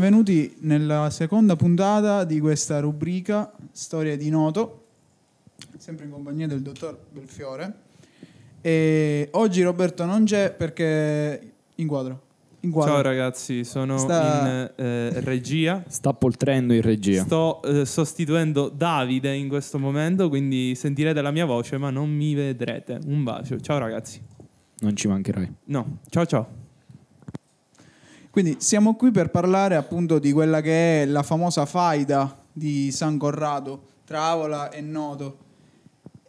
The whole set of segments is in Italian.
benvenuti nella seconda puntata di questa rubrica Storie di Noto, sempre in compagnia del dottor Belfiore. E oggi Roberto non c'è perché in quadro. In quadro. Ciao ragazzi, sono Sta- in eh, regia. Sta poltrendo in regia. Sto eh, sostituendo Davide in questo momento, quindi sentirete la mia voce, ma non mi vedrete. Un bacio. Ciao ragazzi. Non ci mancherai. No, ciao ciao. Quindi siamo qui per parlare appunto di quella che è la famosa faida di San Corrado tra Avola e Noto.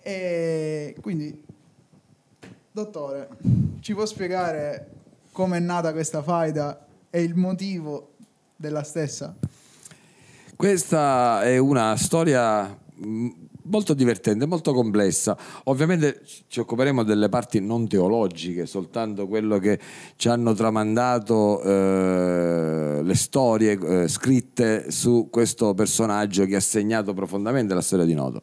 E quindi, dottore, ci può spiegare come è nata questa faida e il motivo della stessa? Questa è una storia mh, molto divertente, molto complessa. Ovviamente ci occuperemo delle parti non teologiche, soltanto quello che ci hanno tramandato eh, le storie eh, scritte su questo personaggio che ha segnato profondamente la storia di Noto.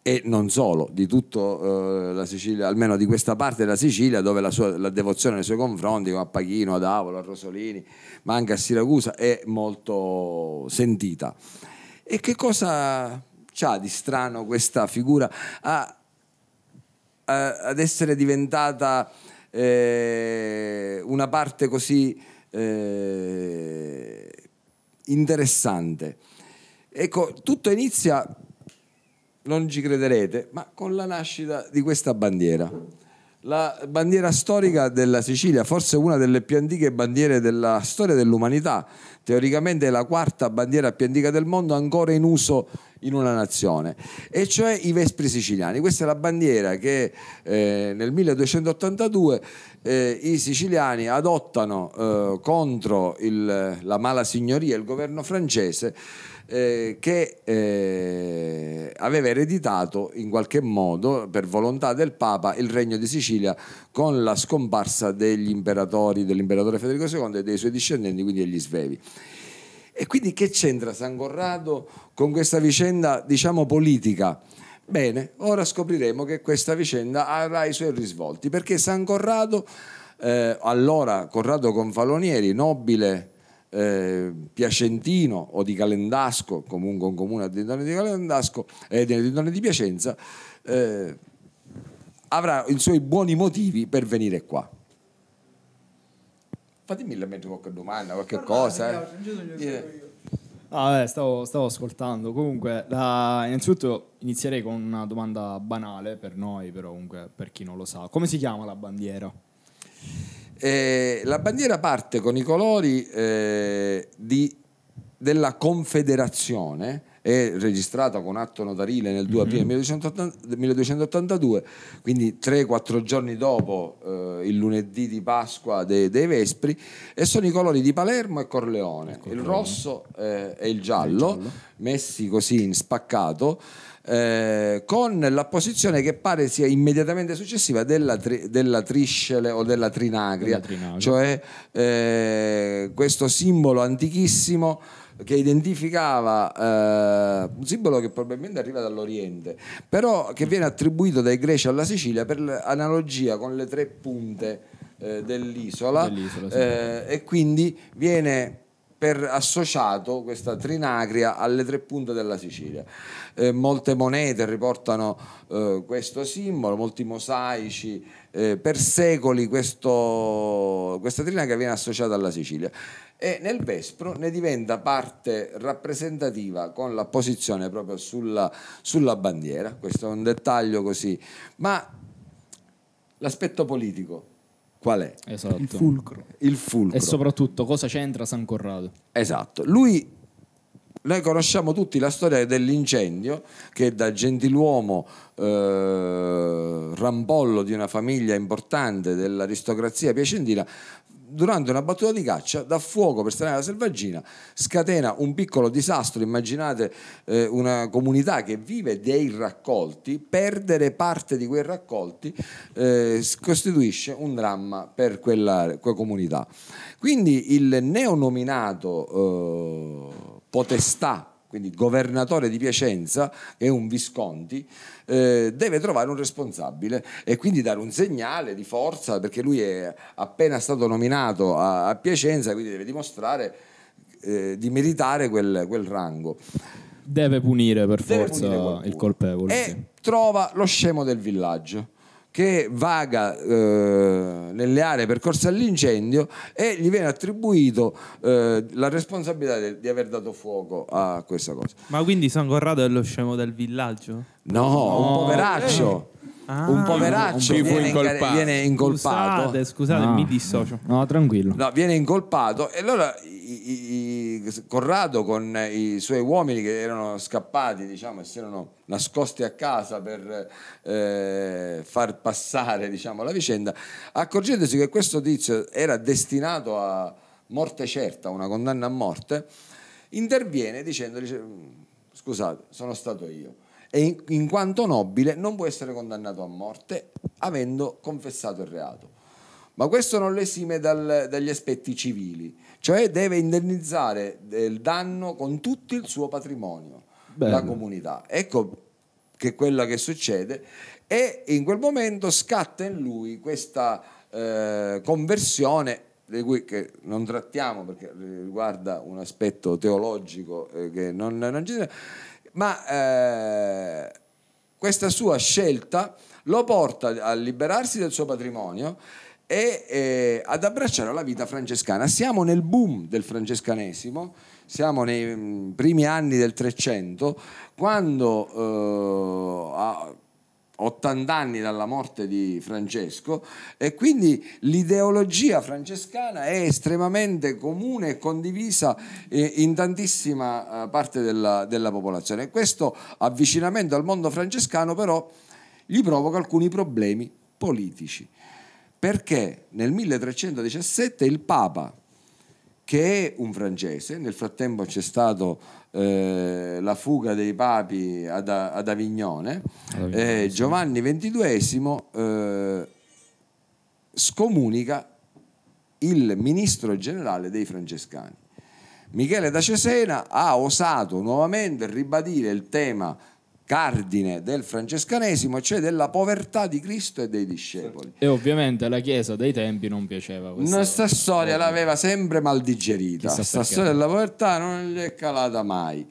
E non solo, di tutta la Sicilia, almeno di questa parte della Sicilia, dove la, sua, la devozione nei suoi confronti, come a Pachino, ad Avolo, a Rosolini, ma anche a Siracusa, è molto sentita. E che cosa c'ha di strano questa figura a- a- ad essere diventata eh, una parte così eh, interessante? Ecco, tutto inizia, non ci crederete, ma con la nascita di questa bandiera. La bandiera storica della Sicilia, forse una delle più antiche bandiere della storia dell'umanità, teoricamente è la quarta bandiera più antica del mondo ancora in uso in una nazione, e cioè i Vespri siciliani. Questa è la bandiera che eh, nel 1282 eh, i siciliani adottano eh, contro il- la mala signoria, il governo francese, eh, che eh, aveva ereditato in qualche modo, per volontà del Papa, il regno di Sicilia con la scomparsa degli imperatori, dell'imperatore Federico II e dei suoi discendenti, quindi degli Svevi. E quindi che c'entra San Corrado con questa vicenda, diciamo, politica? Bene, ora scopriremo che questa vicenda avrà i suoi risvolti, perché San Corrado, eh, allora Corrado Confalonieri, nobile eh, piacentino o di Calendasco, comunque un comune a dintorni di Calendasco e nei dintorni di Piacenza, eh, avrà i suoi buoni motivi per venire qua. Fatemi la mettere qualche domanda, qualche cosa. eh. Ah, vabbè, stavo, stavo ascoltando. Comunque, la- innanzitutto inizierei con una domanda banale per noi, però comunque per chi non lo sa. Come si chiama la bandiera? Eh, la bandiera parte con i colori eh, di- della Confederazione, è registrata con atto notarile nel 2 aprile 1280 1282, quindi 3-4 giorni dopo eh, il lunedì di Pasqua de- dei Vespri, e sono i colori di Palermo e Corleone, il rosso eh, e il giallo, messi così in spaccato. eh, con l'apposizione che pare sia immediatamente successiva della, tri- della triscele o della trinagria, Della trinagria. cioè eh, questo simbolo antichissimo che identificava eh, un simbolo che probabilmente arriva dall'Oriente, però che viene attribuito dai greci alla Sicilia per l'analogia con le tre punte eh, dell'isola, Dell'isola, sì. eh, e quindi viene per associato questa trinagria alle tre punte della Sicilia. Eh, molte monete riportano eh, questo simbolo, molti mosaici, eh, per secoli questo- questa trinagria viene associata alla Sicilia e nel Vespro ne diventa parte rappresentativa con la posizione proprio sulla, sulla bandiera. Questo è un dettaglio così, ma l'aspetto politico qual è? Esatto. Il fulcro. Il fulcro. E soprattutto cosa c'entra San Corrado? Esatto, lui noi conosciamo tutti la storia dell'incendio che da gentiluomo eh, rampollo di una famiglia importante dell'aristocrazia piacentina durante una battuta di caccia dà fuoco per strada selvaggina, scatena un piccolo disastro, immaginate eh, una comunità che vive dei raccolti, perdere parte di quei raccolti eh, costituisce un dramma per quella, quella comunità. Quindi il neonominato eh, potestà, quindi governatore di Piacenza, è un Visconti, eh, deve trovare un responsabile e quindi dare un segnale di forza perché lui è appena stato nominato a, a Piacenza, quindi deve dimostrare eh, di meritare quel, quel rango. Deve punire per Deve forza punire il colpevole. E sì. trova lo scemo del villaggio che vaga eh, nelle aree percorse all'incendio e gli viene attribuito eh, la responsabilità de- di aver dato fuoco a questa cosa. Ma quindi San Corrado è lo scemo del villaggio? No, un poveraccio. Ah. un poveraccio fu viene, incolpato? viene incolpato. Scusate, scusate, Ah. mi dissocio. No, tranquillo. No, viene incolpato e allora i- i- i- Corrado con i suoi uomini che erano scappati, diciamo, e si erano nascosti a casa per eh, far passare diciamo, la vicenda, accorgendosi che questo tizio era destinato a morte certa, una condanna a morte, interviene dicendo, dice, scusate, sono stato io. E in, quanto nobile non può essere condannato a morte avendo confessato il reato. Ma questo non lo esime dal- dagli aspetti civili, cioè deve indennizzare il danno con tutto il suo patrimonio, Bello. la comunità. Ecco che quello che succede e in quel momento scatta in lui questa eh, conversione di cui che non trattiamo perché riguarda un aspetto teologico eh, che non, non ci ma eh, questa sua scelta lo porta a liberarsi del suo patrimonio e eh, ad abbracciare la vita francescana. Siamo nel boom del francescanesimo, siamo nei mm, primi anni del 300, quando eh, 80 anni dalla morte di Francesco e quindi l'ideologia francescana è estremamente comune e condivisa eh, in tantissima eh, parte della, della popolazione. Questo avvicinamento al mondo francescano però gli provoca alcuni problemi politici perché nel 1317 il Papa, che è un francese, nel frattempo c'è stata la fuga dei papi ad, ad Avignone, eh, Giovanni XXII eh, scomunica il ministro generale dei francescani. Michele da Cesena ha osato nuovamente ribadire il tema cardine del francescanesimo, cioè della povertà di Cristo e dei discepoli. E ovviamente la chiesa dei tempi non piaceva questa Nostra storia l'aveva sempre mal digerita, questa storia della povertà non gli è calata mai.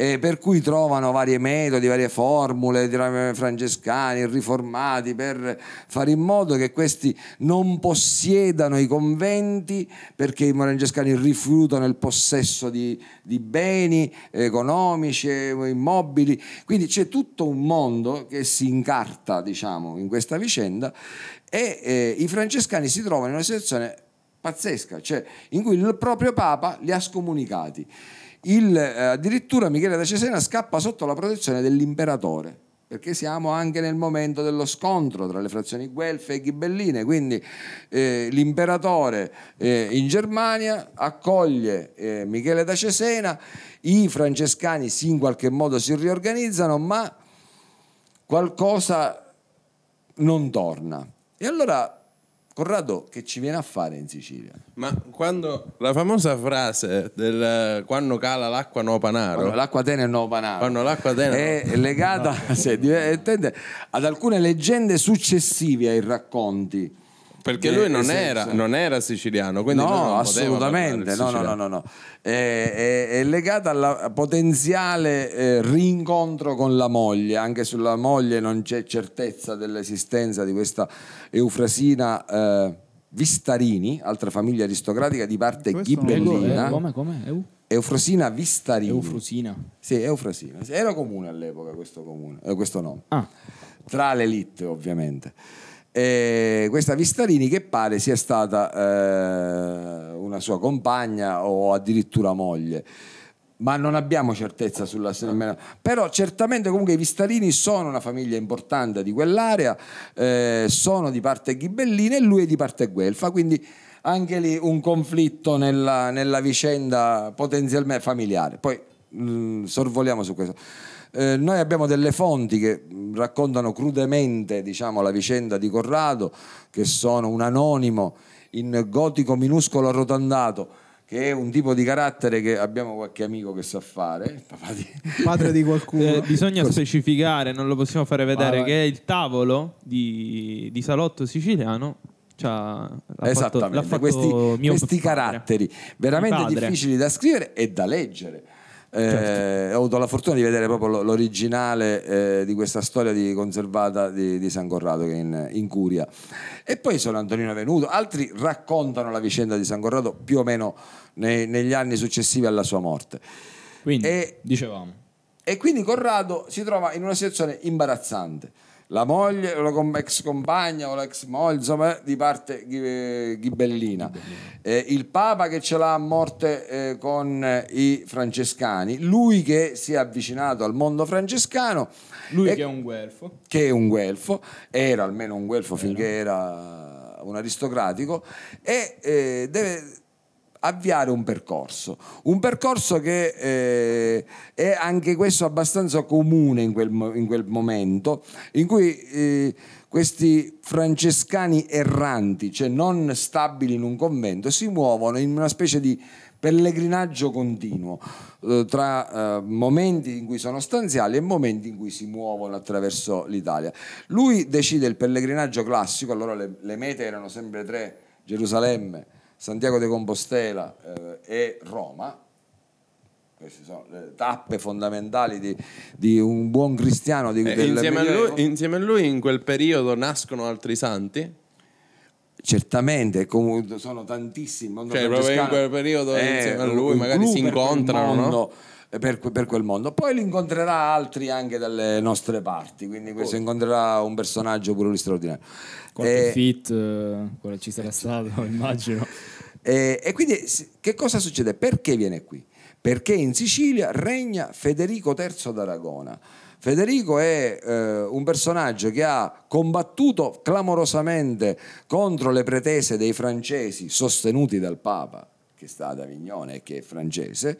E per cui trovano vari metodi, varie formule francescani, riformati per fare in modo che questi non possiedano i conventi perché i francescani rifiutano il possesso di, di beni economici, immobili. Quindi c'è tutto un mondo che si incarta, diciamo, in questa vicenda e eh, i francescani si trovano in una situazione pazzesca, cioè in cui il proprio Papa li ha scomunicati. Il, eh, addirittura Michele da Cesena scappa sotto la protezione dell'imperatore, perché siamo anche nel momento dello scontro tra le frazioni guelfe e ghibelline, quindi eh, l'imperatore eh, in Germania accoglie eh, Michele da Cesena, i francescani sì in qualche modo si riorganizzano, ma qualcosa non torna. E allora Corrado che ci viene a fare in Sicilia? Ma quando la famosa frase del quando cala l'acqua no panaro, Quando l'acqua tene il nuovo panaro. Quando l'acqua tene- è legata sì, divertente, ad alcune leggende successive ai racconti. Perché lui non era, non era siciliano, quindi no, non assolutamente, no, no, siciliano. no, no, no. È, è- è legata al potenziale eh, rincontro con la moglie, anche sulla moglie non c'è certezza dell'esistenza di questa Eufrasina eh, Vistarini, altra famiglia aristocratica di parte Questo lo Eh, ghibellina. come, come? Eu? Eufrosina Vistarini. Eufrosina. Sì, Eufrosina. Era comune all'epoca questo, comune, eh, questo nome. Ah, Tra l'elite, ovviamente. E questa Vistarini che pare sia stata eh, una sua compagna o addirittura moglie. Ma non abbiamo certezza sulla nemmeno. Però certamente comunque i Vistarini sono una famiglia importante di quell'area, eh, sono di parte ghibellina e lui è di parte guelfa, quindi anche lì un conflitto nella, nella vicenda potenzialmente familiare. Poi mh, sorvoliamo su questo. Eh, noi abbiamo delle fonti che mh, raccontano crudemente diciamo, la vicenda di Corrado, che sono un anonimo in gotico minuscolo arrotondato, che è un tipo di carattere che abbiamo qualche amico che sa fare, il papà di- Padre di qualcuno. Eh, bisogna specificare, non lo possiamo fare vedere, vai. che il tavolo di, di salotto siciliano C'ha- l'ha fatto- Esattamente, l'ha fatto questi, mio questi caratteri veramente difficili da scrivere e da leggere. Eh, Certo. Ho avuto la fortuna di vedere proprio lo- l'originale eh, di questa storia di- conservata di, di San Corrado che è in, in Curia. E poi sono Antonino Venuto, altri raccontano la vicenda di San Corrado più o meno nei- negli anni successivi alla sua morte. Quindi, E- dicevamo. E quindi Corrado si trova in una situazione imbarazzante. La moglie, o la ex compagna o l'ex moglie, insomma, di parte ghi- ghibellina. Eh, il Papa che ce l'ha a morte eh, con eh, i francescani, lui che si è avvicinato al mondo francescano, Lui e- che è un guelfo. che è un guelfo, era almeno un guelfo finché era un aristocratico, e eh, deve avviare un percorso, un percorso che eh, è anche questo abbastanza comune in quel, in quel momento, in cui eh, questi francescani erranti, cioè non stabili in un convento, si muovono in una specie di pellegrinaggio continuo eh, tra eh, momenti in cui sono stanziali e momenti in cui si muovono attraverso l'Italia. Lui decide il pellegrinaggio classico, allora le, le mete erano sempre tre, Gerusalemme, Santiago de Compostela eh, e Roma. Queste sono le tappe fondamentali di, di un buon cristiano di, Eh, insieme, a lui, insieme a lui in quel periodo nascono altri santi? Certamente, comunque sono tantissimi. mondo Cioè, proprio in quel periodo insieme a lui magari si per quel incontrano, no? mondo, eh, Per, per quel mondo. Poi li incontrerà altri anche dalle nostre parti, quindi questo incontrerà un personaggio pure lui straordinario. Qualche Eh, fit, eh, quello ci sarà stato, immagino. Eh, e quindi che cosa succede? Perché viene qui? Perché in Sicilia regna Federico III d'Aragona. Federico è eh, un personaggio che ha combattuto clamorosamente contro le pretese dei francesi sostenuti dal Papa, che sta ad Avignone e che è francese,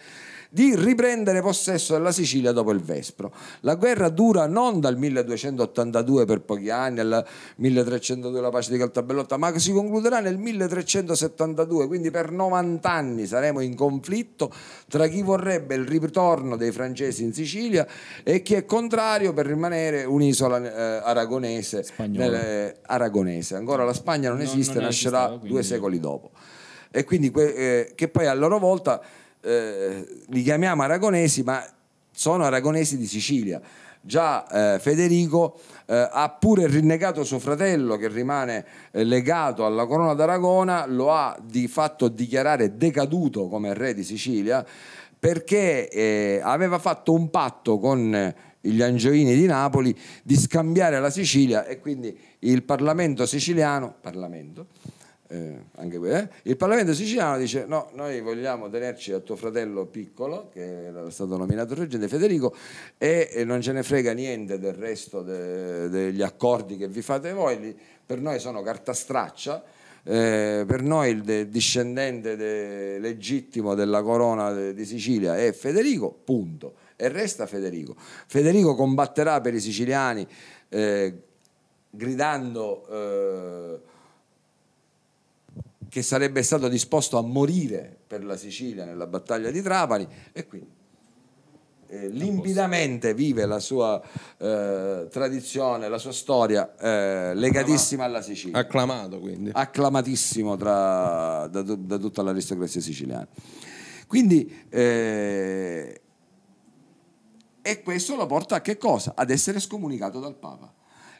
di riprendere possesso della Sicilia dopo il Vespro. La guerra dura non dal 1282 per pochi anni, al 1302 la pace di Caltabellotta, ma si concluderà nel 1372, quindi per 90 anni saremo in conflitto tra chi vorrebbe il ritorno dei francesi in Sicilia e chi è contrario per rimanere un'isola eh, aragonese, Spagnola. nelle- aragonese. Ancora la Spagna non Non- esiste, non nascerà esisteva, due quindi- secoli dopo. E quindi eh, che poi a loro volta eh, li chiamiamo aragonesi, ma sono aragonesi di Sicilia. Già eh, Federico eh, ha pure rinnegato suo fratello che rimane eh, legato alla corona d'Aragona, lo ha di fatto dichiarare decaduto come re di Sicilia perché eh, aveva fatto un patto con gli angioini di Napoli di scambiare la Sicilia e quindi il Parlamento siciliano, Parlamento, eh, anche eh, il Parlamento siciliano dice no, noi vogliamo tenerci a tuo fratello piccolo che era stato nominato reggente Federico e, e non ce ne frega niente del resto de- degli accordi che vi fate voi, li- per noi sono carta straccia. eh, per noi il de- discendente de- legittimo della corona di Sicilia è Federico, punto. E resta Federico. Federico combatterà per i siciliani eh, gridando eh, che sarebbe stato disposto a morire per la Sicilia nella battaglia di Trapani e quindi eh, limpidamente vive la sua eh, tradizione, la sua storia eh, legatissima alla Sicilia Acclamato quindi. acclamatissimo tra- da, da tutta l'aristocrazia siciliana. Quindi, eh, e questo lo porta a che cosa? Ad essere scomunicato dal Papa.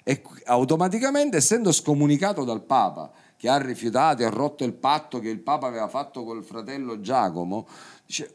E automaticamente, essendo scomunicato dal Papa, che ha rifiutato e ha rotto il patto che il Papa aveva fatto col fratello Giacomo, dice,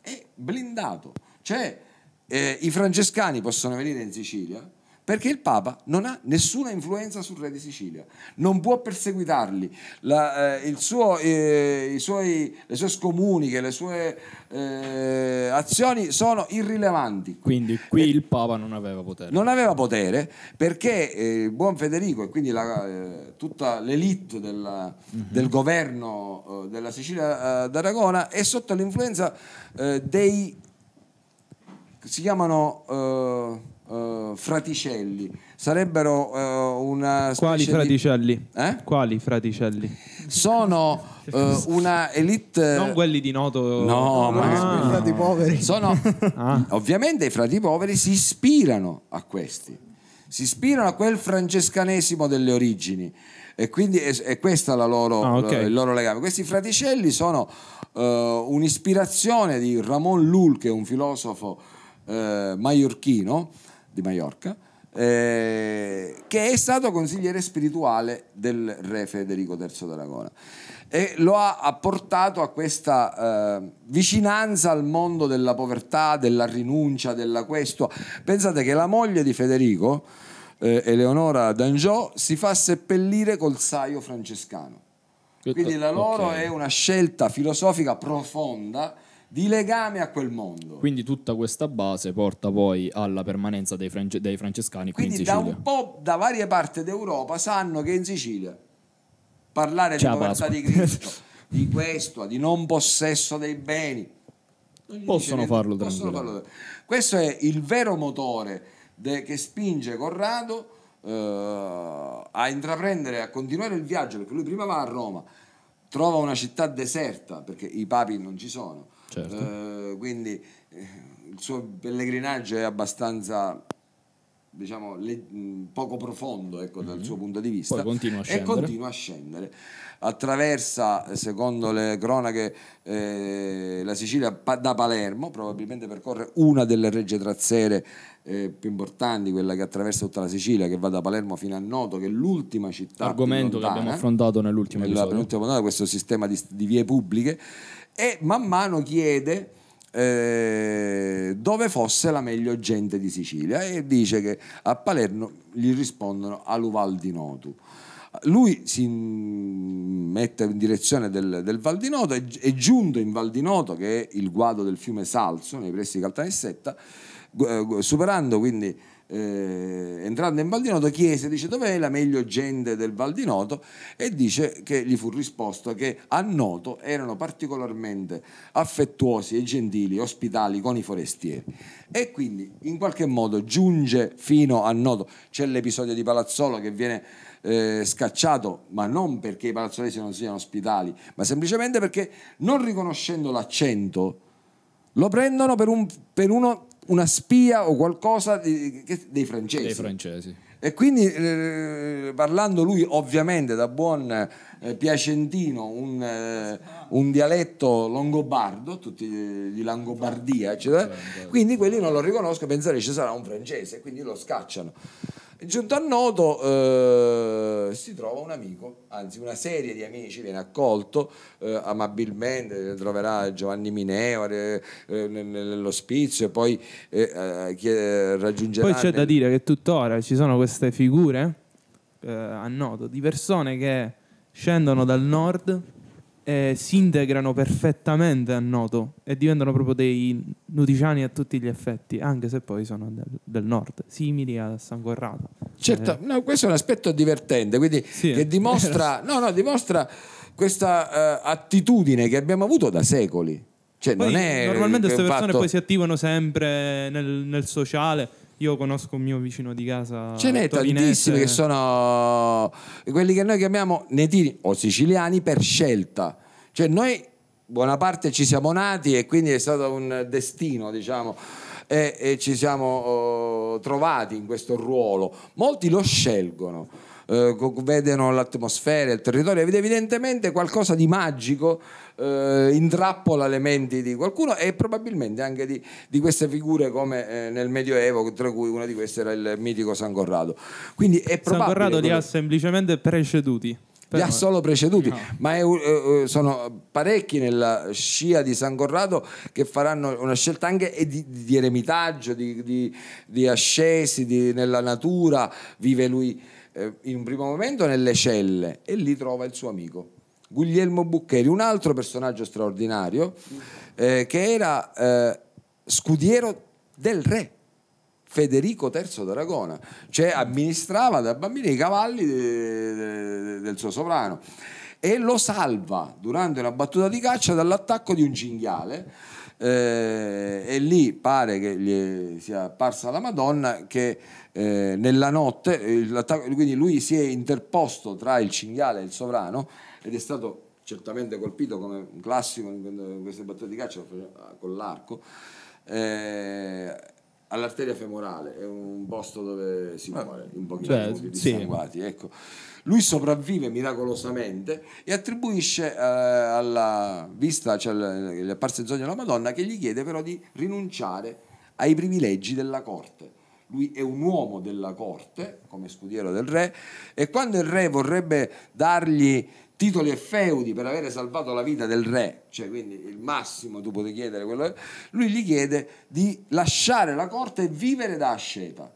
è blindato. Cioè, eh, i francescani possono venire in Sicilia perché il Papa non ha nessuna influenza sul re di Sicilia, non può perseguitarli. La, eh, il suo, eh, i suoi, le sue scomuniche, le sue eh, azioni sono irrilevanti. Quindi qui il Papa non aveva potere. Non aveva potere perché eh, il buon Federico e quindi la, eh, tutta l'elite della- del governo eh, della Sicilia d'Aragona è sotto l'influenza dei si chiamano eh, fraticelli, sarebbero eh, una Quali di- fraticelli? Eh? Quali fraticelli? sono eh, una elite non quelli di noto. No, ma- I frati poveri. sono ovviamente i frati poveri si ispirano a questi si ispirano a quel francescanesimo delle origini E quindi è, è questo la loro- Ah, ok. il loro legame. Questi fraticelli sono un'ispirazione di Ramon Lull, che è un filosofo maiorchino di Maiorca, eh, che è stato consigliere spirituale del re Federico III d'Aragona e lo ha ha portato a questa eh, vicinanza al mondo della povertà, della rinuncia, della questo. Pensate che la moglie di Federico, eh, Eleonora d'Angiò, si fa seppellire col saio francescano. Quindi la loro Ok. è una scelta filosofica profonda di legame a quel mondo. Quindi tutta questa base porta poi alla permanenza dei, france- dei francescani qui in Quindi da Sicilia. un po' da varie parti d'Europa sanno che in Sicilia parlare C'è di la povertà di Cristo, di questo, di non possesso dei beni, Possono farlo possono farlo. Questo è il vero motore de- che spinge Corrado eh, a intraprendere, a continuare il viaggio, perché lui prima va a Roma, trova una città deserta, perché i papi non ci sono, Certo. Eh, quindi eh, il suo pellegrinaggio è abbastanza diciamo le- poco profondo ecco, dal suo punto di vista. Poi continua a e continua a scendere attraversa eh, secondo le cronache eh, la Sicilia da Palermo probabilmente percorre una delle regge trazzere eh, più importanti quella che attraversa tutta la Sicilia che va da Palermo fino a Noto che è l'ultima città Argomento che lontana abbiamo affrontato nell'ultimo nella episodio. penultima puntata questo sistema di, di vie pubbliche e man mano chiede eh, dove fosse la meglio gente di Sicilia e dice che a Palermo gli rispondono all'Uval di Notu. Lui si mette in direzione del, del Val di Noto, è, è giunto in Val di Noto, che è il guado del fiume Salso, nei pressi di Caltanissetta, eh, superando quindi eh, entrando in Val di Noto chiese, dice dov'è la meglio gente del Val di Noto e dice che gli fu risposto che a Noto erano particolarmente affettuosi e gentili, ospitali con i forestieri e quindi in qualche modo giunge fino a Noto. C'è l'episodio di Palazzolo che viene eh, scacciato, ma non perché i palazzolesi non siano ospitali, ma semplicemente perché non riconoscendo l'accento lo prendono per, un- per uno- una spia o qualcosa di- che- dei francesi. Dei francesi. E quindi eh, parlando lui ovviamente da buon eh, piacentino un, eh, un dialetto longobardo, tutti di Langobardia, eccetera, quindi quelli non lo riconoscono, pensano che ci sarà un francese, quindi lo scacciano. Giunto a Noto eh, si trova un amico, anzi una serie di amici, viene accolto eh, amabilmente, troverà Giovanni Mineo eh, eh, nel- nell'ospizio e poi eh, eh, raggiungerà... Poi c'è da nel- dire che tuttora ci sono queste figure a Noto di persone che scendono dal nord e si integrano perfettamente a Noto e diventano proprio dei nuticiani a tutti gli effetti, anche se poi sono del, del nord, simili a San Corrado. Certo, Eh, no, questo è un aspetto divertente, quindi Sì. che dimostra, no, no, dimostra questa eh, attitudine che abbiamo avuto da secoli. Cioè, poi non è normalmente queste persone fatto- poi si attivano sempre nel, nel sociale. Io conosco un mio vicino di casa. Ce n'è tantissimi che sono quelli che noi chiamiamo netini o siciliani per scelta. Cioè noi buona parte ci siamo nati e quindi è stato un destino, diciamo, e, e ci siamo oh, trovati in questo ruolo. Molti lo scelgono. Eh, vedono l'atmosfera, il territorio, ed evidentemente qualcosa di magico eh, intrappola le menti di qualcuno e probabilmente anche di, di queste figure come eh, nel Medioevo, tra cui una di queste era il mitico San Corrado. Quindi è San probabile Corrado li ha semplicemente preceduti. li ha solo preceduti, ma è, eh, eh, sono parecchi nella scia di San Corrado che faranno una scelta anche e di, di eremitaggio, di, di- di ascesi nella natura. Vive lui eh, in un primo momento nelle celle e lì trova il suo amico. Guglielmo Buccheri, un altro personaggio straordinario eh, che era eh, scudiero del re. Federico III d'Aragona, cioè amministrava da bambino i cavalli de- de- del suo sovrano e lo salva durante una battuta di caccia dall'attacco di un cinghiale eh, e lì pare che gli sia apparsa la Madonna che eh, nella notte, quindi lui si è interposto tra il cinghiale e il sovrano ed è stato certamente colpito come un classico in queste battute di caccia con l'arco. Eh, all'arteria femorale, è un posto dove si muore in pochi Cioè, minuti sì. Ecco. Lui sopravvive miracolosamente e attribuisce eh, alla vista, cioè gli è apparso il sogno della Madonna, che gli chiede però di rinunciare ai privilegi della corte. Lui è un uomo della corte, come scudiero del re, e quando il re vorrebbe dargli titoli e feudi per avere salvato la vita del re, cioè quindi il massimo tu puoi chiedere quello, lui gli chiede di lasciare la corte e vivere da asceta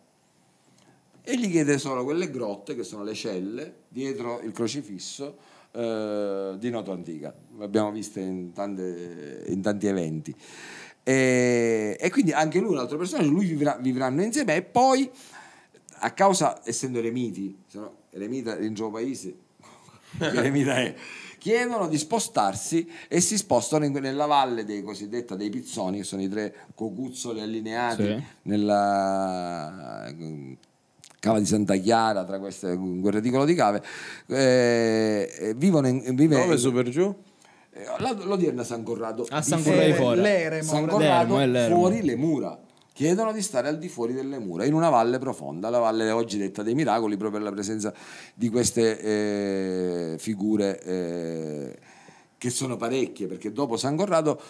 e gli chiede solo quelle grotte che sono le celle dietro il crocifisso eh, di Noto Antica. L'abbiamo viste in, in tanti eventi. E, e quindi anche lui, un altro personaggio, lui vivrà- vivranno insieme e poi, a causa, essendo eremiti, se no eremita in suo paese, eremita è, chiedono di spostarsi e si spostano in- nella valle dei cosiddetta dei Pizzoni, che sono i tre cocuzzoli allineati Sì. nella cava di Santa Chiara, tra queste, quel reticolo di cave, eh, eh, vivono in, vive Dove in- su per giù? eh, l'odierna San Corrado. A San Corrado di fuori. L'eremo, San. Corrado l'eremo. fuori le mura. Chiedono di stare al di fuori delle mura, in una valle profonda, la valle oggi detta dei miracoli, proprio per la presenza di queste eh, figure eh, che sono parecchie, perché dopo San Corrado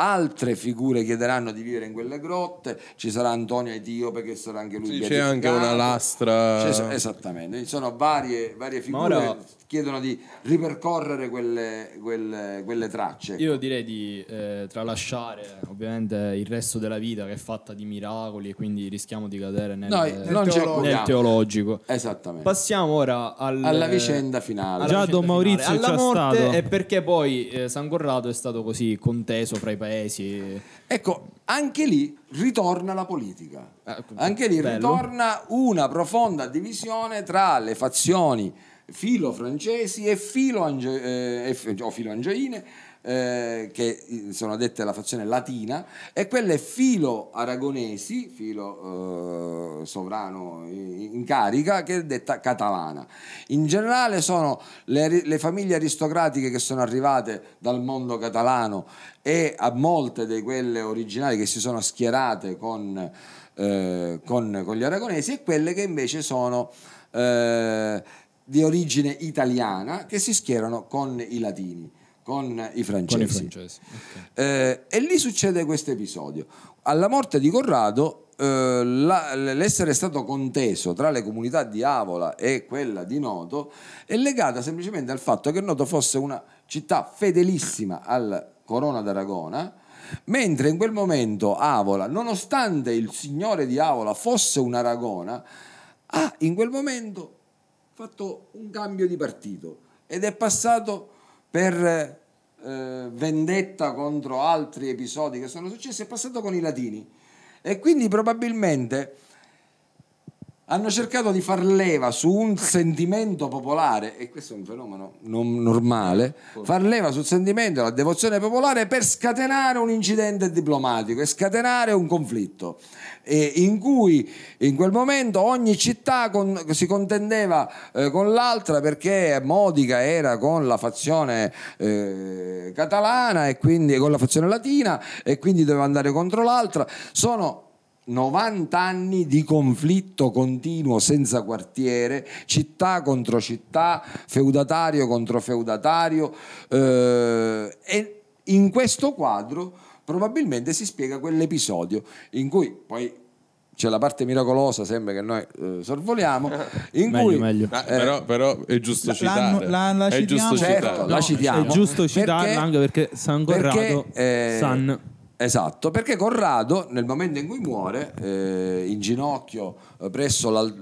altre figure chiederanno di vivere in quelle grotte, ci sarà Antonio Etiope che sarà anche lui Sì, c'è anche una lastra. C'è- esattamente, ci sono varie, varie figure. Ora- chiedono di ripercorrere quelle, quelle- quelle tracce. Io direi di eh, tralasciare ovviamente il resto della vita che è fatta di miracoli e quindi rischiamo di cadere nel, Noi nel non ci teologico. accodiamo. teologico. Esattamente. Passiamo ora al- Alla vicenda finale. alla Già Don Maurizio finale. alla morte stato. e perché poi eh, San Corrado è stato così conteso fra i paesi. Ecco, anche lì ritorna la politica. Eh, Anche lì bello. ritorna una profonda divisione tra le fazioni filo francesi e filo, ange- eh, o filo angioine, eh, che eh, sono dette la fazione latina, e quelle filo aragonesi, filo eh, sovrano in carica, che è detta catalana. In generale sono le, le famiglie aristocratiche che sono arrivate dal mondo catalano e a molte di quelle originali che si sono schierate con, eh, con- con gli aragonesi e quelle che invece sono eh, di origine italiana che si schierano con i latini, con i francesi. Con i francesi. ok. Eh, e lì succede questo episodio. Alla morte di Corrado, eh, la- l'essere stato conteso tra le comunità di Avola e quella di Noto è legata semplicemente al fatto che Noto fosse una città fedelissima al Corona d'Aragona, mentre in quel momento Avola, nonostante il signore di Avola fosse un Aragona, ha in quel momento fatto un cambio di partito ed è passato per eh, vendetta contro altri episodi che sono successi, è passato con i latini. E quindi probabilmente hanno cercato di far leva su un sentimento popolare, e questo è un fenomeno non normale, far leva sul sentimento, la devozione popolare per scatenare un incidente diplomatico e scatenare un conflitto, e in cui in quel momento ogni città con- si contendeva eh, con l'altra perché Modica era con la fazione eh, catalana e quindi con la fazione latina e quindi doveva andare contro l'altra. Sono 90 anni di conflitto continuo senza quartiere, città contro città, feudatario contro feudatario eh, e in questo quadro probabilmente si spiega quell'episodio in cui poi c'è la parte miracolosa sempre che noi eh, sorvoliamo in Meglio, cui meglio. Ah, però, però è giusto La- citare. la- la è citiamo? giusto Certo, citare. la No, citiamo. È giusto Perché- citarla anche perché San Corrado, perché, eh, San Esatto, perché Corrado nel momento in cui muore, eh, in ginocchio eh, presso il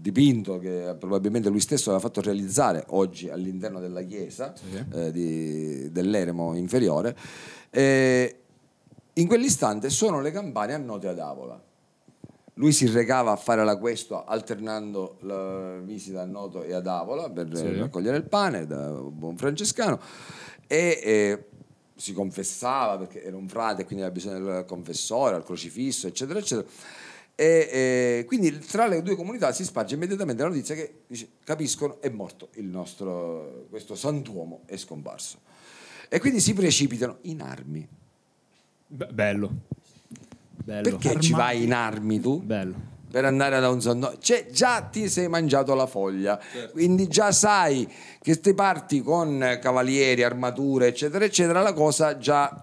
dipinto che probabilmente lui stesso aveva fatto realizzare oggi all'interno della chiesa eh, di- dell'eremo inferiore, eh, in quell'istante suonano le campane a note ad Avola. Lui si recava a fare la questua alternando la visita a Noto e ad Avola per Sì. raccogliere il pane da buon francescano e eh, si confessava perché era un frate quindi aveva bisogno del confessore, al crocifisso eccetera eccetera e eh, quindi tra le due comunità si sparge immediatamente la notizia che dice, capiscono è morto il nostro questo santuomo è scomparso e quindi si precipitano in armi Be- bello. Bello. Perché ci vai in armi tu? Bello. Per andare da un sonno. Cioè, già ti sei mangiato la foglia, quindi già sai che te parti con cavalieri, armature, eccetera, eccetera, la cosa già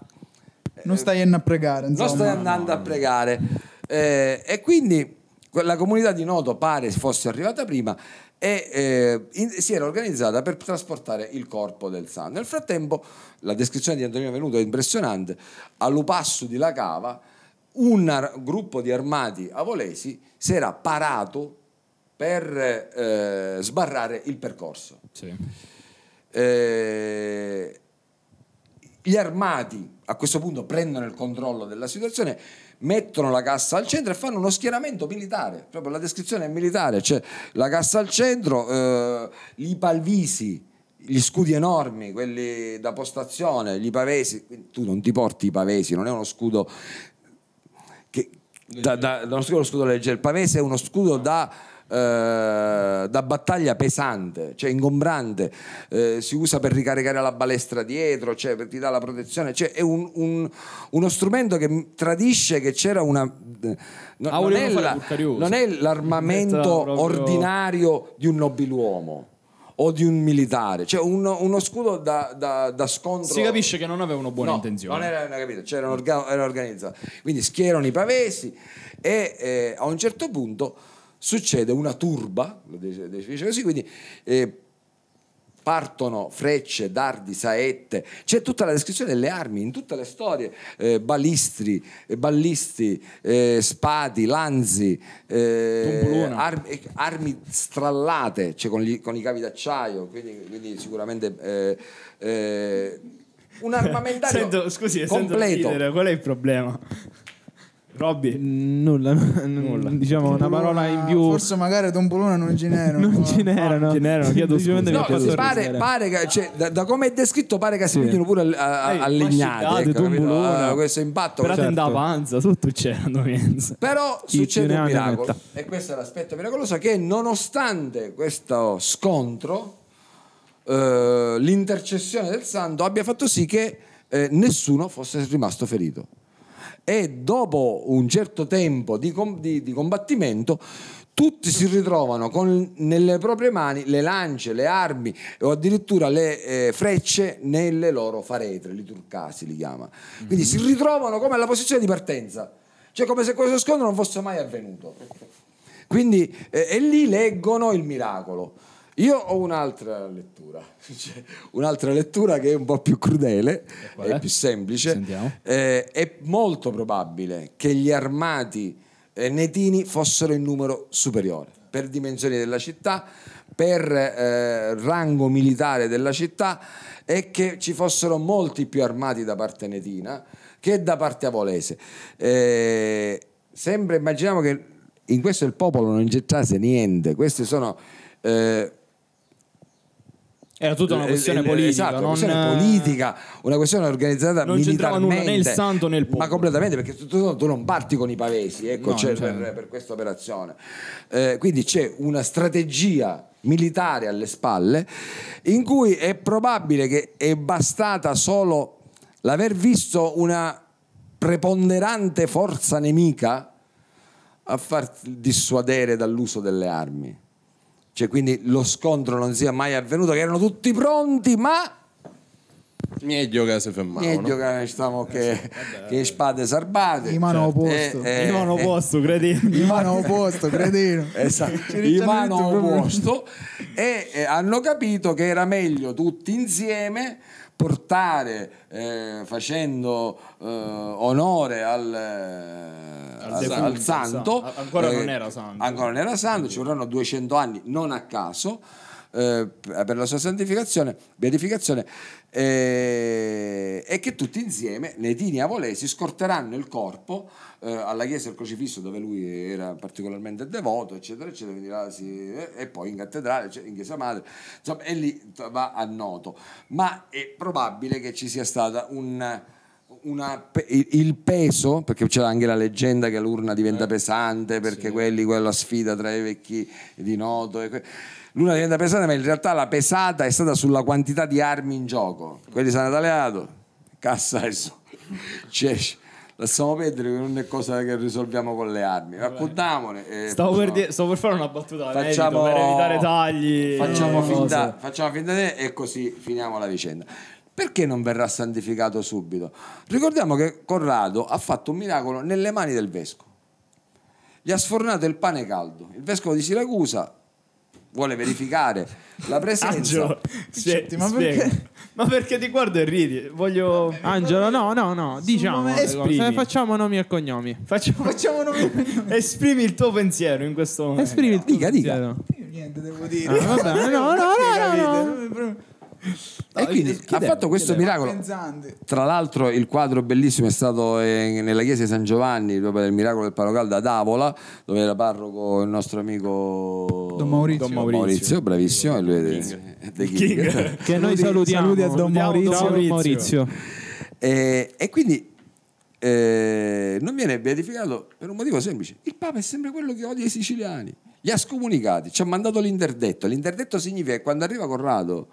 Non stai andando a pregare, insomma. non stai andando a pregare. Eh, e quindi la comunità di Noto pare fosse arrivata prima e eh, in- si era organizzata per trasportare il corpo del santo. Nel frattempo, la descrizione di Antonino Venuto è impressionante. A Lupasso di La Cava, un gruppo di armati avolesi si era parato per eh, sbarrare il percorso. Sì. Eh, gli armati a questo punto prendono il controllo della situazione, mettono la cassa al centro e fanno uno schieramento militare. Proprio la descrizione è militare, cioè la cassa al centro, eh, i palvisi, gli scudi enormi, quelli da postazione, gli pavesi. Tu non ti porti i pavesi, non è uno scudo da, da- da uno scudo, scudo leggero. Il pavese è uno scudo da, eh, da battaglia pesante, cioè ingombrante, eh, si usa per ricaricare la balestra dietro, cioè per ti dà la protezione, cioè è un- un- uno strumento che tradisce che c'era una... eh, no- Ah, non, è la- non è l'armamento ordinario di un nobiluomo o di un militare, cioè uno, uno scudo da, da- da scontro. Si capisce che non avevano buone No, intenzioni. Non era, non capito, orga- era organizzato. Quindi schierano i pavesi e eh, a un certo punto succede una turba, lo dice, dice così, quindi eh, partono frecce, dardi, saette, c'è tutta la descrizione delle armi in tutte le storie, eh, balistri, eh, ballisti, eh, spadi, lanzi, eh, armi, eh, armi strallate, cioè con, gli- con i cavi d'acciaio, quindi, quindi sicuramente eh, un armamentario Sento, scusi, sento completo. ridere, qual è il problema? Robby? Nulla, Nulla. diciamo una parola in più. Forse magari Tompolona non ce n'era. non ce n'erano. ce n'erano, chiedo Semplicemente scusa. No, fatto pare, pare che, cioè, da, da come è descritto pare che si pigliano pure a, a, Ehi, a legnate ecco, tumbulona. Ah, questo impatto Per questo- certo. panza, tutto c'erano però Chi succede un miracolo metta. e questo è l'aspetto miracoloso che nonostante questo scontro eh, l'intercessione del santo abbia fatto sì che eh, nessuno fosse rimasto ferito e dopo un certo tempo di, com- di- di combattimento tutti si ritrovano con nelle proprie mani le lance, le armi o addirittura le eh, frecce nelle loro faretre, li turcasi li chiama. Quindi si ritrovano come alla posizione di partenza, cioè come se questo scontro non fosse mai avvenuto. Quindi eh, e lì leggono il miracolo. Io ho un'altra lettura, cioè, un'altra lettura che è un po' più crudele, qual è più semplice. Eh, è molto probabile che gli armati eh, netini fossero in numero superiore per dimensioni della città, per eh, rango militare della città e che ci fossero molti più armati da parte netina che da parte avolese. Eh, sembra, immaginiamo che in questo il popolo non c'entrasse niente, questi sono... eh, Era tutta una eh, questione eh, politica. esatto, una non, questione eh, politica, una questione organizzata Non c'entrava nulla militarmente. né il santo né il popolo. Ma completamente, perché tu, tu- tu non parti con i pavesi, ecco, No, cioè- per, per questa operazione. Eh, quindi c'è una strategia militare alle spalle in cui è probabile che è bastata solo l'aver visto una preponderante forza nemica a far dissuadere dall'uso delle armi. Cioè, quindi lo scontro non sia mai avvenuto, che erano tutti pronti, ma Meglio che si fermavano. meglio che stavamo che, che spade sarbate. In mano Certo. opposto. Eh, eh, In mano eh, posto, credimi. In mano opposto, cretino. Esatto, ricciamo mano opposto e eh, hanno capito che era meglio tutti insieme portare eh, facendo eh, onore al, eh, al- defunto, al santo. Sa- ancora eh, non era santo. ancora non era santo ci vorranno 200 anni non a caso eh, per la sua santificazione beatificazione eh, e che tutti insieme netini e avolesi scorteranno il corpo eh, alla chiesa del crocifisso dove lui era particolarmente devoto eccetera eccetera quindi là si- eh, e poi in cattedrale cioè in chiesa madre insomma e lì va a noto ma è probabile che ci sia stata un una il peso, perché c'era anche la leggenda che l'urna diventa pesante perché quelli, quella sfida tra i vecchi di Noto. E que- l'urna diventa pesante, ma in realtà la pesata è stata sulla quantità di armi in gioco. Quelli sono tagliato, cassa adesso. C'è lasciamo perdere che non è cosa che risolviamo con le armi. Raccontamone. eh, Stavo per, dire- stavo per fare una battuta facciamo, facciamo, per evitare tagli. Facciamo eh, finta, cose. facciamo finta di e così finiamo la vicenda. Perché non verrà santificato subito? Ricordiamo che Corrado ha fatto un miracolo nelle mani del vescovo. Gli ha sfornato il pane caldo. Il vescovo di Siracusa vuole verificare la presenza. Angelo, Senti, ma perché- Ma perché ti guardo e ridi? Voglio. Angelo, no, no, no, diciamo, momento- le cose. Esprimi. facciamo nomi e cognomi. Facciamo, Facciamo nomi. Esprimi il tuo pensiero in questo momento. Esprimi il tuo Dica, dica. pensiero. Io niente devo dire. Ah, vabbè, no, no, no, no, no. E quindi ha fatto questo miracolo. Pensante. Tra l'altro il quadro bellissimo è stato eh, nella chiesa di San Giovanni, dopo il miracolo del Palo Caldo ad Avola, dove era parroco il nostro amico Don Maurizio. Don Maurizio. bravissimo, e lui è The King. Che noi Saluti- salutiamo. saluti a Don Salutiamo Maurizio. Don Maurizio. E, e quindi eh, non viene beatificato per un motivo semplice. Il Papa è sempre quello che odia i siciliani. Li ha scomunicati, ci ha mandato l'interdetto. L'interdetto significa che quando arriva Corrado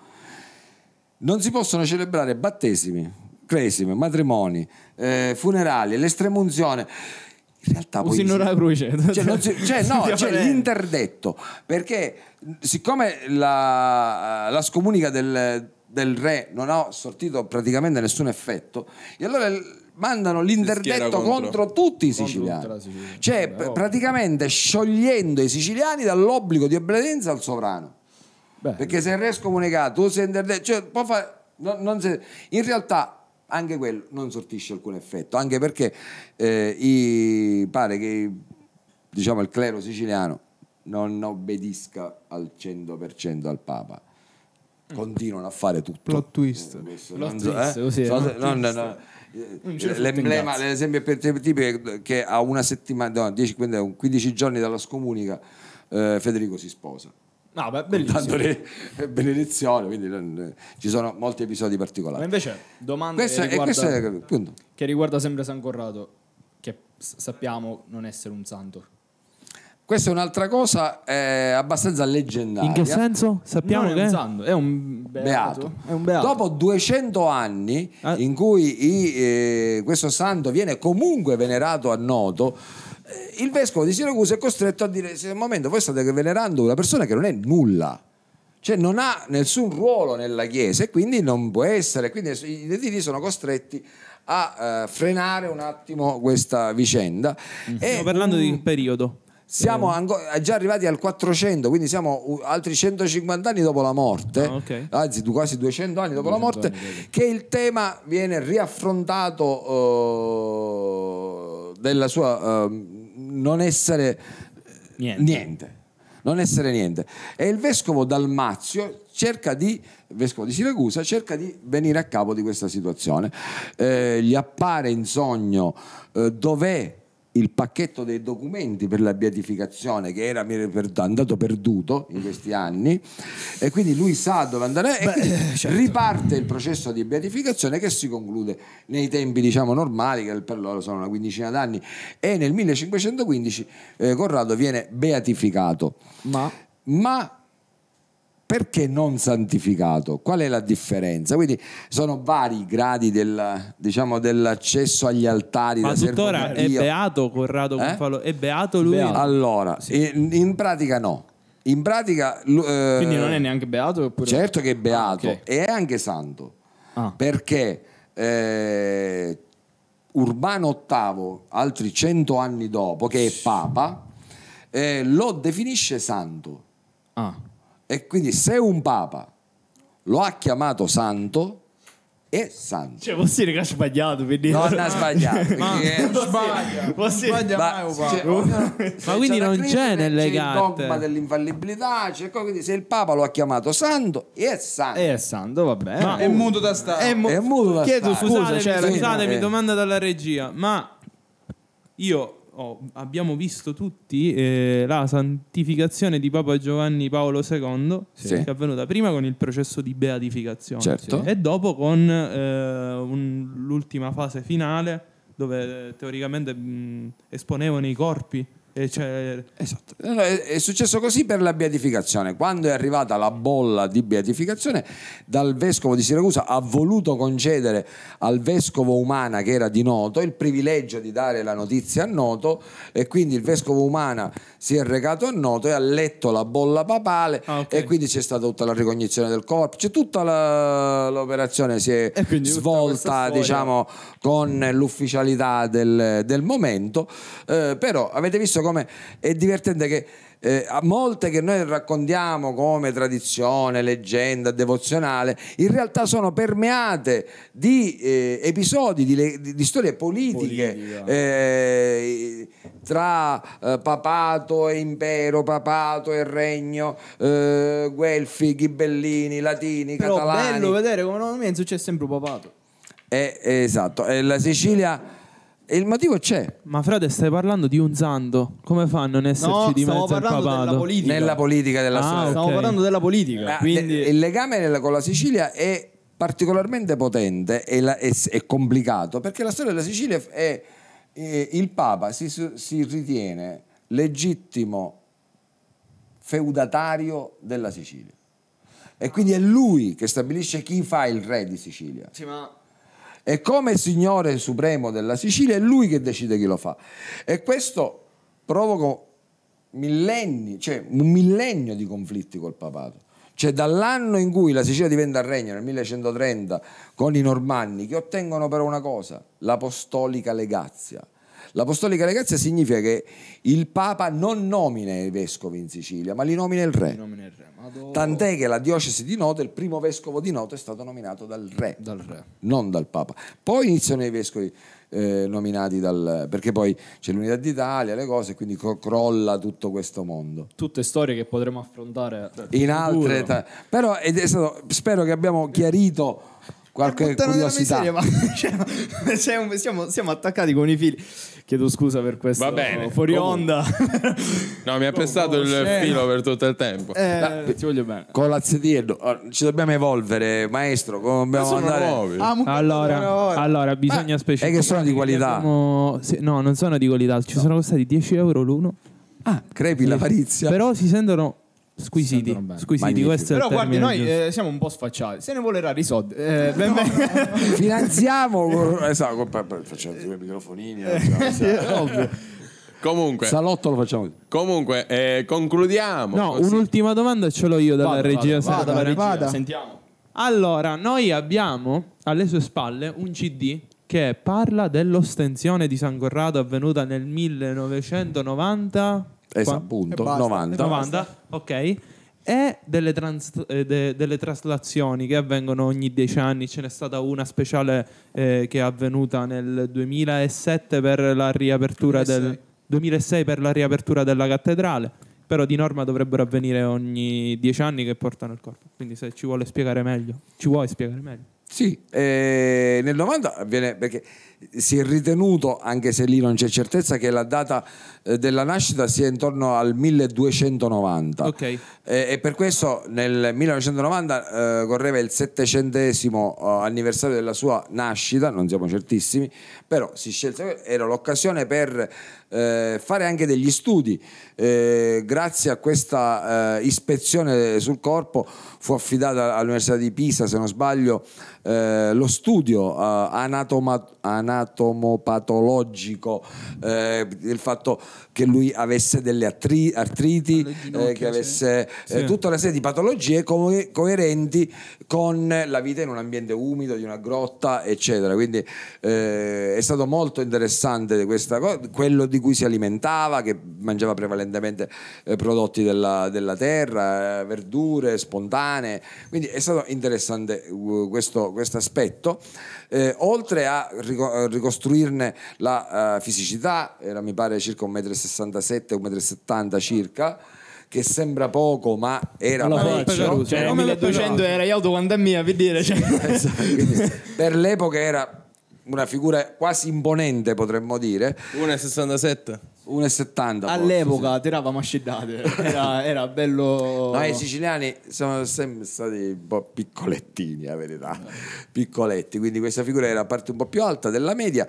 non si possono celebrare battesimi, cresime, matrimoni, eh, funerali, l'estremunzione. In realtà poi Usi la croce. cioè, si- cioè, no, c'è l'interdetto perché siccome la, la scomunica del, del re non ha sortito praticamente nessun effetto e allora mandano l'interdetto contro, contro- tutti i siciliani Sicilia. cioè Vabbè, praticamente sciogliendo i siciliani dall'obbligo di obbedienza al sovrano Beh, perché se il re è scomunicato tu sei interdetto cioè, può fa- non- non si- in realtà anche quello non sortisce alcun effetto anche perché eh, i- pare che diciamo il clero siciliano non obbedisca al 100% al Papa continuano a fare tutto Plot twist. Eh, Plot twist, eh? So- no, no, no. L'emblema, l'esempio per tipico è che a una settimana, no, 10, quindi 15 giorni dalla scomunica, eh, Federico si sposa. No, beh, Tanto bellissimo. le benedizione, quindi non- ci sono molti episodi Ma particolari. invece, domanda Questo, che, riguarda, è appunto. che riguarda sempre San Corrado, che s- sappiamo non essere un santo. Questa è un'altra cosa eh, abbastanza leggendaria. In che senso? Sappiamo non è che un santo, è un beato. Beato. È un beato. Dopo 200 anni Ah. in cui i, eh, questo santo viene comunque venerato a noto, eh, il vescovo di Siracusa è costretto a dire: "Sì, un momento, voi state venerando una persona che non è nulla. Cioè non ha nessun ruolo nella Chiesa e quindi non può essere, quindi i dedini sono costretti a eh, frenare un attimo questa vicenda. E Stiamo parlando di un periodo. siamo anco- già arrivati al 400, quindi siamo altri 150 anni dopo la morte, Ah, ok. anzi quasi 200 anni dopo la 200 morte, anni che il tema viene riaffrontato eh, della sua eh, non essere Niente. niente. Non essere niente. E il vescovo Dalmazio cerca di, vescovo di Siracusa, cerca di venire a capo di questa situazione. Eh, gli appare in sogno eh, dov'è il pacchetto dei documenti per la beatificazione che era andato perduto in questi anni e quindi lui sa dove andare e quindi riparte il processo di beatificazione che si conclude nei tempi diciamo normali che per loro sono una quindicina d'anni e nel 1515 eh, Corrado viene beatificato. Ma? Ma perché non santificato? Qual è la differenza? Quindi sono vari i gradi del, diciamo, dell'accesso agli altari Ma tuttora è beato Corrado Eh? Gonfalo? È beato lui? Beato. Allora, in, in pratica no. In pratica... eh, quindi non è neanche beato? Oppure... Certo che è beato Ah, ok. e è anche santo. Ah. Perché eh, Urbano VIII, altri cento anni dopo, che è Papa, eh, lo definisce santo. Ah. E quindi se un Papa lo ha chiamato santo, è santo. Cioè, posso dire che ha sbagliato? Quindi... Non ha sbagliato. perché- Sbaglia. Dire- Sbaglia Ma, mai, cioè, Papa. ognuno- Ma quindi c'è non crisi, c'è nelle c'è il carte. dogma dell'infallibilità, c'è quindi se il Papa lo ha chiamato santo, è santo. È santo, va bene. Ma- È muto da stare. È mu- È muto da Chiedo stare. scusa, Scusatemi, cioè, alla fine- scusatemi, eh. domanda dalla regia, ma io ho- abbiamo visto tutti eh, la santificazione di Papa Giovanni Paolo II, Sì. che è avvenuta prima con il processo di beatificazione Certo. e dopo con eh, un- l'ultima fase finale dove eh, teoricamente mh, esponevano i corpi cioè, Esatto. È, successo così per la beatificazione. Quando è arrivata la bolla di beatificazione, dal vescovo di Siracusa ha voluto concedere al vescovo Umana, che era di Noto, il privilegio di dare la notizia a Noto e quindi il vescovo Umana si è recato a Noto e ha letto la bolla papale Ah, ok. e quindi c'è stata tutta la ricognizione del corpo, c'è tutta la- l'operazione si è svolta diciamo con l'ufficialità del, del momento, eh, però avete visto come è divertente che eh, a molte che noi raccontiamo come tradizione, leggenda, devozionale, in realtà sono permeate di eh, episodi, di, di- di storie politiche eh, tra eh, papato e impero, papato e regno, eh, guelfi, ghibellini, latini, Però catalani. bello vedere come non mi è successo sempre papato. Eh, esatto, la Sicilia e il motivo c'è ma frate, stai parlando di un santo. Come fa a non esserci No, di stiamo mezzo il parlando della papato? politica. nella politica della Ah, storia. Stiamo ok. parlando della politica. Ma quindi... il legame con la Sicilia è particolarmente potente e, la- e s- è complicato perché la storia della Sicilia è eh, il Papa si, si ritiene legittimo feudatario della Sicilia e quindi è lui che stabilisce chi fa il re di Sicilia Sì, ma e come Signore Supremo della Sicilia è lui che decide chi lo fa. E questo provoca millenni, cioè un millennio di conflitti col papato. Cioè dall'anno in cui la Sicilia diventa regno, nel 1130, con i normanni, che ottengono però una cosa, l'apostolica legazia. L'apostolica legazia significa che il Papa non nomina i vescovi in Sicilia, ma li nomina il re. nomina il re. Madò. Tant'è che la diocesi di Noto, il primo vescovo di Noto, è stato nominato dal re Dal re. non dal Papa. Poi iniziano i vescovi eh, nominati dal... perché poi c'è l'unità d'Italia, le cose, quindi cro- crolla tutto questo mondo. Tutte storie che potremo affrontare In altre... ta- però ed è stato- spero che abbiamo chiarito qualche curiosità. miseria, ma cioè, siamo, siamo- siamo attaccati con i fili. Chiedo scusa per questo. Va bene, Fuori comunque. onda. No, mi ha pestato il filo per tutto il tempo. Eh, ti voglio bene. Con la ZD, oh, ci dobbiamo evolvere, maestro. Come dobbiamo sono andare? nuovi. Ah, Allora, ora. allora, bisogna specificare. è che sono di qualità. abbiamo- sì, no, non sono di qualità. Ci sono costati 10 euro l'uno. Ah, crepi l'avarizia. Però si sentono squisiti. squisiti, questo Però guardi, noi eh, siamo un po' sfacciati. Se ne volerà i soldi. Eh, ben ben- Finanziamo, esatto, poi- poi facciamo due microfonini. Eh, facciamo- Comunque, Salotto lo facciamo. comunque eh, concludiamo. No, così. un'ultima domanda ce l'ho io dalla Vada, regia. vada, vada, regia, Vada. Sentiamo. Allora, noi abbiamo alle sue spalle un CD che parla dell'ostensione di San Corrado avvenuta nel 1990. Esatto, basta. 90. 90, ok. E delle, trans- eh, de- delle traslazioni che avvengono ogni dieci anni. Ce n'è stata una speciale eh, che è avvenuta nel 2007 per la riapertura 2006. del 2006 per la riapertura della cattedrale. Però di norma dovrebbero avvenire ogni dieci anni che portano il corpo. Quindi se ci vuole spiegare meglio, ci vuoi spiegare meglio? Sì, eh, nel 90 avviene perché si è ritenuto, anche se lì non c'è certezza, che la data eh, della nascita sia intorno al 1290. Ok. Eh, e per questo nel 1990 eh, correva il settecentesimo eh, anniversario della sua nascita, non siamo certissimi, però si scelse, era l'occasione per eh, fare anche degli studi. Eh, grazie a questa eh, ispezione sul corpo fu affidata all'Università di Pisa, se non sbaglio, lo studio eh, anatoma- anatomopatologico eh, del fatto che lui avesse delle attri- artriti, eh, che avesse eh, Sì. tutta una serie di patologie co- coerenti con la vita in un ambiente umido, di una grotta, eccetera. Quindi eh, è stato molto interessante questa cosa, quello di cui si alimentava, che mangiava prevalentemente eh, prodotti della, della terra, eh, verdure spontanee. Quindi è stato interessante uh, questo aspetto. Eh, oltre a rico- a ricostruirne la eh, fisicità, era mi pare circa 1,67 m, 1,70 m circa, che sembra poco, ma era Come faccia. Peperoso. Cioè, Come 1200 era io quando è mia, per dire. Cioè. Esatto, quindi per l'epoca era una figura quasi imponente, potremmo dire. 1,67. 1,70 All'epoca tirava mascedate, era, era bello... Noi siciliani siamo sempre stati un po' piccolettini, la verità, piccoletti, quindi questa figura era parte un po' più alta della media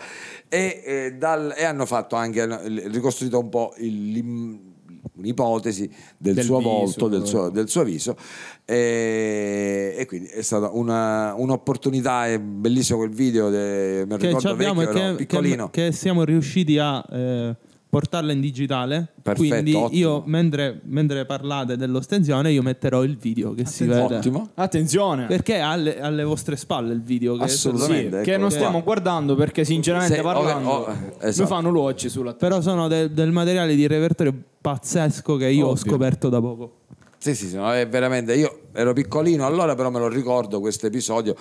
e, eh, dal- e hanno fatto anche, hanno ricostruito un po' il- un'ipotesi del, Del suo viso, volto, del suo, del suo viso e, e quindi è stata una- un'opportunità, è bellissimo quel video, de, che ci ricordo abbiamo vecchio, che, piccolino. che- che siamo riusciti a eh, portarla in digitale. Perfetto, Quindi ottimo. io, mentre, mentre parlate dell'ostensione, io metterò il video che si vede. Ottimo. Attenzione! Perché è alle, alle vostre spalle il video. Che Assolutamente. che eccolo non qua. stiamo guardando perché sinceramente Se- parlando oh, oh, esatto. mi fanno l'occhi sulla Però sono de- del materiale di repertorio pazzesco che io ho Ovvio. scoperto da poco. Sì, sì, sì, no, è veramente. Io ero piccolino allora, però me lo ricordo questo episodio.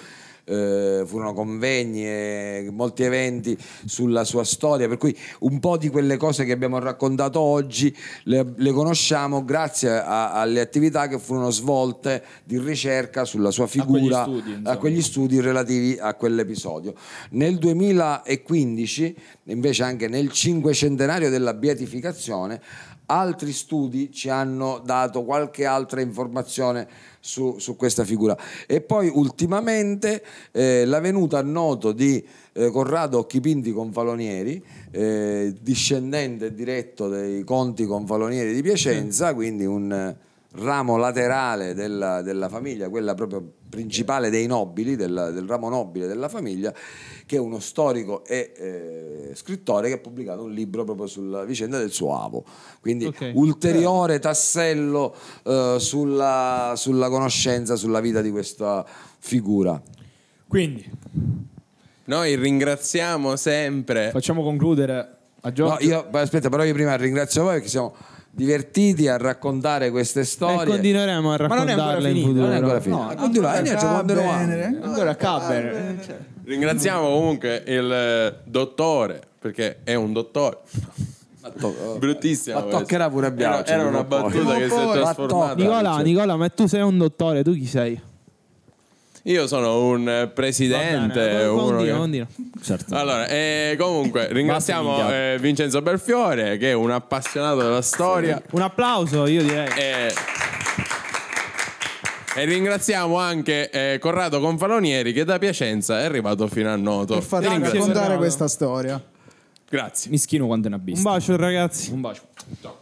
Eh, furono convegni e molti eventi sulla sua storia, per cui un po' di quelle cose che abbiamo raccontato oggi le, le conosciamo grazie a- alle attività che furono svolte di ricerca sulla sua figura, studi, insomma. a quegli studi relativi a quell'episodio. Nel 2015, invece anche nel cinquecentenario della beatificazione, altri studi ci hanno dato qualche altra informazione su, su questa figura. E poi ultimamente eh, la venuta a noto di eh, Corrado Occhipinti Confalonieri, eh, discendente diretto dei conti Confalonieri di Piacenza, quindi un ramo laterale della, della famiglia, quella proprio principale dei nobili, del, del ramo nobile della famiglia, che è uno storico e eh, scrittore che ha pubblicato un libro proprio sulla vicenda del suo avo. Quindi Ok. ulteriore tassello eh, sulla, sulla conoscenza, sulla vita di questa figura. Quindi Noi ringraziamo sempre. facciamo concludere a No, Giorgio. io, beh, aspetta, però io prima ringrazio voi perché siamo divertiti a raccontare queste E storie. continueremo a Ma non è ancora raccontarle in finito, futuro. non è ancora finito. No, Ah, continua, eh, ne facciamo Va quando lo bene. amo. Ancora a Cabber. Cioè, Ringraziamo comunque il eh, dottore, perché è un dottore. To- Bruttissimo. Ma toccherà pure a Era, Biagio, era prima una battuta che si è trasformata. Nicola, Nicola, ma tu sei un dottore, tu chi sei? Io sono un eh, presidente. Che- continua. certo. Allora, eh, comunque, ringraziamo eh, Vincenzo Belfiore, che è un appassionato della storia. Un applauso, io direi. E, e ringraziamo anche eh, Corrado Confalonieri, che da Piacenza è arrivato fino a Noto. Per farci raccontare questa storia. Grazie. Mischino quanto ne ha Un visto. bacio ragazzi. Un bacio. Ciao.